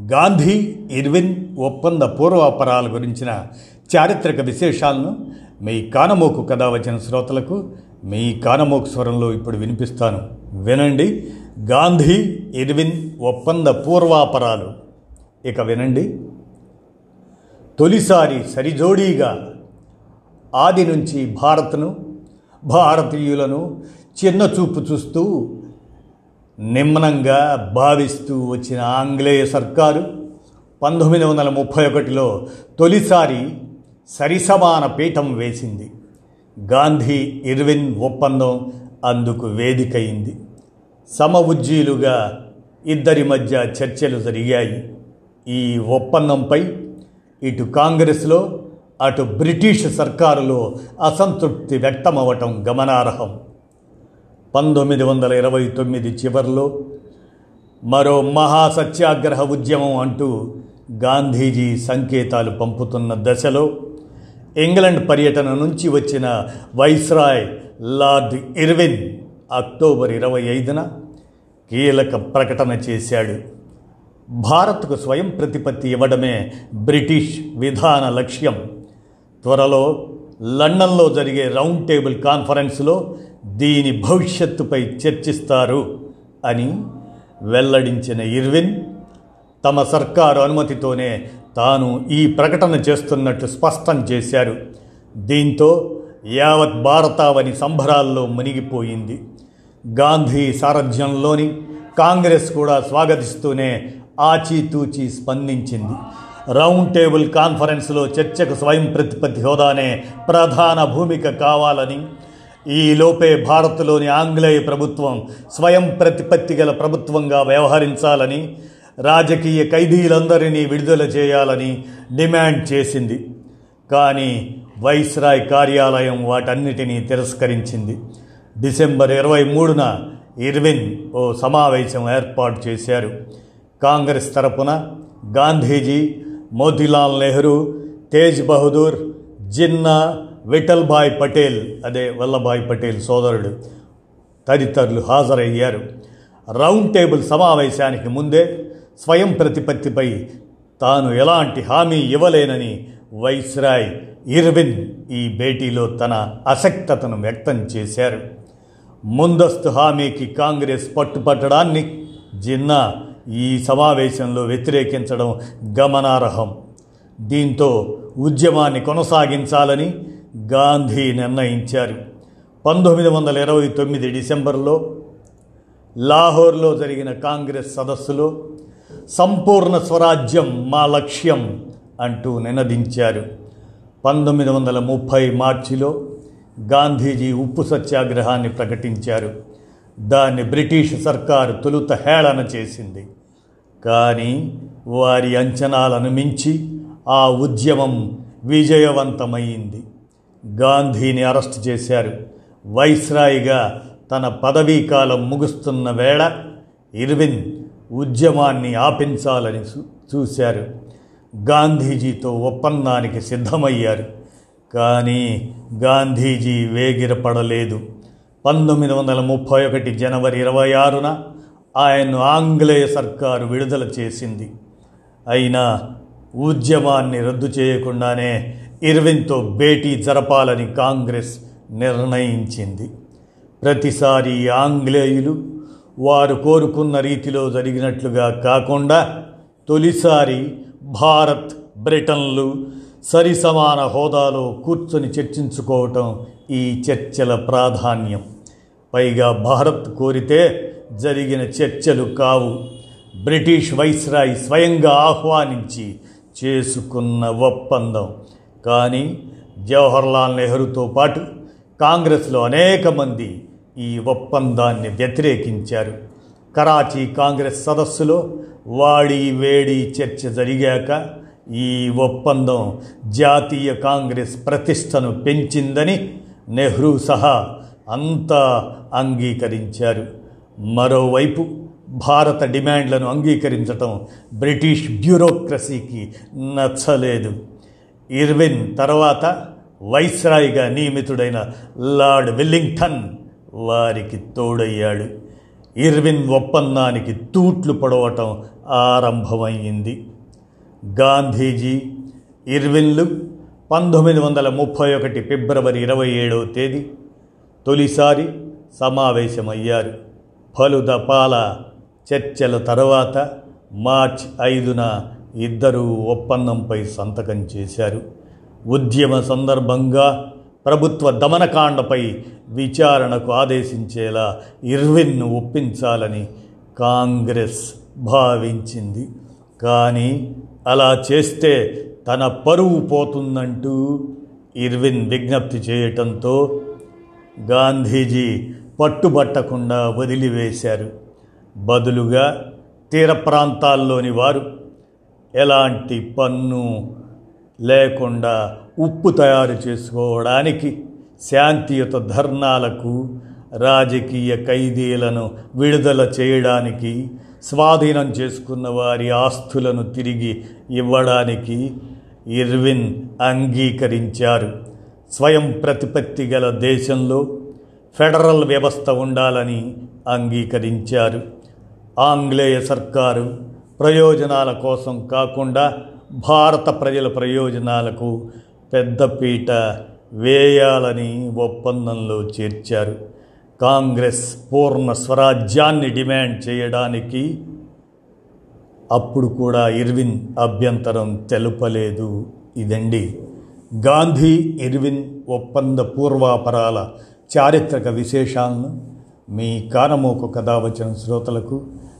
Gandhi Irwin ఒప్పంద పూర్వాపరాల గురించిన చారిత్రక విశేషాలను మీ కానమోకు కథ వచ్చిన శ్రోతలకు మీ కానమోకు స్వరంలో ఇప్పుడు వినిపిస్తాను. వినండి. గాంధీ ఇర్విన్ ఒప్పంద పూర్వాపరాలు. ఇక వినండి. తొలిసారి సరిజోడీగా ఆది నుంచి భారత్ను భారతీయులను చిన్న చూపు చూస్తూ నిమ్మనంగా భావిస్తూ వచ్చిన ఆంగ్లేయ సర్కారు పంతొమ్మిది వందల ముప్పై ఒకటిలో తొలిసారి సరిసమాన పీఠం వేసింది. గాంధీ ఇర్విన్ ఒప్పందం అందుకు వేదికయింది. సమఉజ్జీలుగా ఇద్దరి మధ్య చర్చలు జరిగాయి. ఈ ఒప్పందంపై ఇటు కాంగ్రెస్లో అటు బ్రిటిష్ సర్కారులో అసంతృప్తి వ్యక్తమవటం గమనార్హం. పంతొమ్మిది వందల ఇరవై తొమ్మిది చివరిలో మరో మహాసత్యాగ్రహ ఉద్యమం అంటూ గాంధీజీ సంకేతాలు పంపుతున్న దశలో ఇంగ్లండ్ పర్యటన నుంచి వచ్చిన వైస్రాయ్ లార్డ్ ఇర్విన్ అక్టోబర్ ఇరవై ఐదున కీలక ప్రకటన చేశాడు. భారత్కు స్వయం ప్రతిపత్తి ఇవ్వడమే బ్రిటిష్ విధాన లక్ష్యం. త్వరలో లండన్లో జరిగే రౌండ్ టేబుల్ కాన్ఫరెన్స్లో దీని భవిష్యత్తుపై చర్చిస్తారు అని వెల్లడించిన ఇర్విన్ తమ సర్కారు అనుమతితోనే తాను ఈ ప్రకటన చేస్తున్నట్లు స్పష్టం చేశారు. దీంతో యావత్ భారతావని సంబరాల్లో మునిగిపోయింది. గాంధీ సారథ్యంలోని కాంగ్రెస్ కూడా స్వాగతిస్తూనే ఆచితూచి స్పందించింది. రౌండ్ టేబుల్ కాన్ఫరెన్స్లో చర్చకు స్వయం ప్రతిపత్తి హోదానే ప్రధాన భూమిక కావాలని ఈలోపే భారత్లోని ఆంగ్లేయ ప్రభుత్వం స్వయం ప్రతిపత్తి గల ప్రభుత్వంగా వ్యవహరించాలని రాజకీయ ఖైదీలందరినీ విడుదల చేయాలని డిమాండ్ చేసింది. కానీ వైస్రాయ్ కార్యాలయం వాటన్నిటినీ తిరస్కరించింది. డిసెంబర్ ఇరవై మూడున ఇర్విన్ ఓ సమావేశం ఏర్పాటు చేశారు. కాంగ్రెస్ తరపున గాంధీజీ మోతీలాల్ నెహ్రూ తేజ్ బహదూర్ జిన్నా విఠల్భాయ్ పటేల్ అదే వల్లభాయ్ పటేల్ సోదరుడు తదితరులు హాజరయ్యారు. రౌండ్ టేబుల్ సమావేశానికి ముందే స్వయం ప్రతిపత్తిపై తాను ఎలాంటి హామీ ఇవ్వలేనని వైస్రాయ్ ఇర్విన్ ఈ భేటీలో తన అసక్తతను వ్యక్తం చేశారు. ముందస్తు హామీకి కాంగ్రెస్ పట్టుపట్టడాన్ని జిన్నా ఈ సమావేశంలో వ్యతిరేకించడం గమనార్హం. దీంతో ఉద్యమాన్ని కొనసాగించాలని గాంధీ నిర్ణయించారు. పంతొమ్మిది వందల ఇరవై తొమ్మిది డిసెంబర్లో లాహోర్లో జరిగిన కాంగ్రెస్ సదస్సులో సంపూర్ణ స్వరాజ్యం మా లక్ష్యం అంటూ నినదించారు. పంతొమ్మిది వందల ముప్పై మార్చిలో గాంధీజీ ఉప్పు సత్యాగ్రహాన్ని ప్రకటించారు. దాన్ని బ్రిటిష్ సర్కారు తొలుత హేళన చేసింది. కానీ వారి అంచనాలను మించి ఆ ఉద్యమం విజయవంతమైంది. గాంధీని అరెస్ట్ చేశారు. వైస్రాయిగా తన పదవీ కాలం ముగుస్తున్న వేళ ఇర్విన్ ఉద్యమాన్ని ఆపించాలని చూశారు. గాంధీజీతో ఒప్పందానికి సిద్ధమయ్యారు. కానీ గాంధీజీ వేగిరపడలేదు. పంతొమ్మిది వందల ముప్పై ఒకటి జనవరి ఇరవై ఆరున ఆయన్ను ఆంగ్లేయ సర్కారు విడుదల చేసింది. అయినా ఉద్యమాన్ని రద్దు చేయకుండానే ఇర్విన్తో భేటీ జరపాలని కాంగ్రెస్ నిర్ణయించింది. ప్రతిసారి ఆంగ్లేయులు వారు కోరుకున్న రీతిలో జరిగినట్లుగా కాకుండా తొలిసారి భారత్ బ్రిటన్లు సరిసమాన హోదాలో కూర్చొని చర్చించుకోవటం ఈ చర్చల ప్రాధాన్యం. పైగా భారత్ కోరితే జరిగిన చర్చలు కావు. బ్రిటిష్ వైస్రాయ్ స్వయంగా ఆహ్వానించి చేసుకున్న ఒప్పందం. కానీ జవహర్లాల్ నెహ్రూతో పాటు కాంగ్రెస్లో అనేక మంది ఈ ఒప్పందాన్ని వ్యతిరేకించారు. కరాచీ కాంగ్రెస్ సదస్సులో వాడి వేడి చర్చ జరిగాక ఈ ఒప్పందం జాతీయ కాంగ్రెస్ ప్రతిష్టను పెంచిందని నెహ్రూ సహా అంతా అంగీకరించారు. మరోవైపు భారత డిమాండ్లను అంగీకరించటం బ్రిటిష్ బ్యూరోక్రసీకి నచ్చలేదు. ఇర్విన్ తర్వాత వైస్రాయిగా నియమితుడైన లార్డ్ విల్లింగ్టన్ వారికి తోడయ్యాడు. ఇర్విన్ ఒప్పందానికి తూట్లు పడవటం ఆరంభమైంది. గాంధీజీ ఇర్విన్లు పంతొమ్మిది వందల ముప్పై ఒకటి ఫిబ్రవరి ఇరవై ఏడవ తేదీ తొలిసారి సమావేశమయ్యారు. పలు దపాల చర్చల తర్వాత మార్చ్ ఐదున ఇద్దరూ ఒప్పందంపై సంతకం చేశారు. ఉద్యమ సందర్భంగా ప్రభుత్వ దమనకాండపై విచారణకు ఆదేశించేలా ఇర్విన్ను ఒప్పించాలని కాంగ్రెస్ భావించింది. కానీ అలా చేస్తే తన పరువు పోతుందంటూ ఇర్విన్ విజ్ఞప్తి చేయటంతో గాంధీజీ పట్టుబట్టకుండా వదిలివేశారు. బదులుగా తీర ప్రాంతాల్లోని వారు ఎలాంటి పన్ను లేకుండా ఉప్పు తయారు చేసుకోవడానికి శాంతియుత ధర్నాలకు రాజకీయ ఖైదీలను విడుదల చేయడానికి స్వాధీనం చేసుకున్న వారి ఆస్తులను తిరిగి ఇవ్వడానికి ఇర్విన్ అంగీకరించారు. స్వయం ప్రతిపత్తి గల దేశంలో ఫెడరల్ వ్యవస్థ ఉండాలని అంగీకరించారు. ఆంగ్లేయ సర్కారు ప్రయోజనాల కోసం కాకుండా భారత ప్రజల ప్రయోజనాలకు పెద్దపీట వేయాలని ఒప్పందంలో చేర్చారు. కాంగ్రెస్ పూర్ణ స్వరాజ్యాన్ని డిమాండ్ చేయడానికి అప్పుడు కూడా ఇర్విన్ అభ్యంతరం తెలుపలేదు ఇదండి. గాంధీ ఇర్విన్ ఒప్పంద పూర్వాపరాల చారిత్రక విశేషాలను మీ కానమోకు కథావచన శ్రోతలకు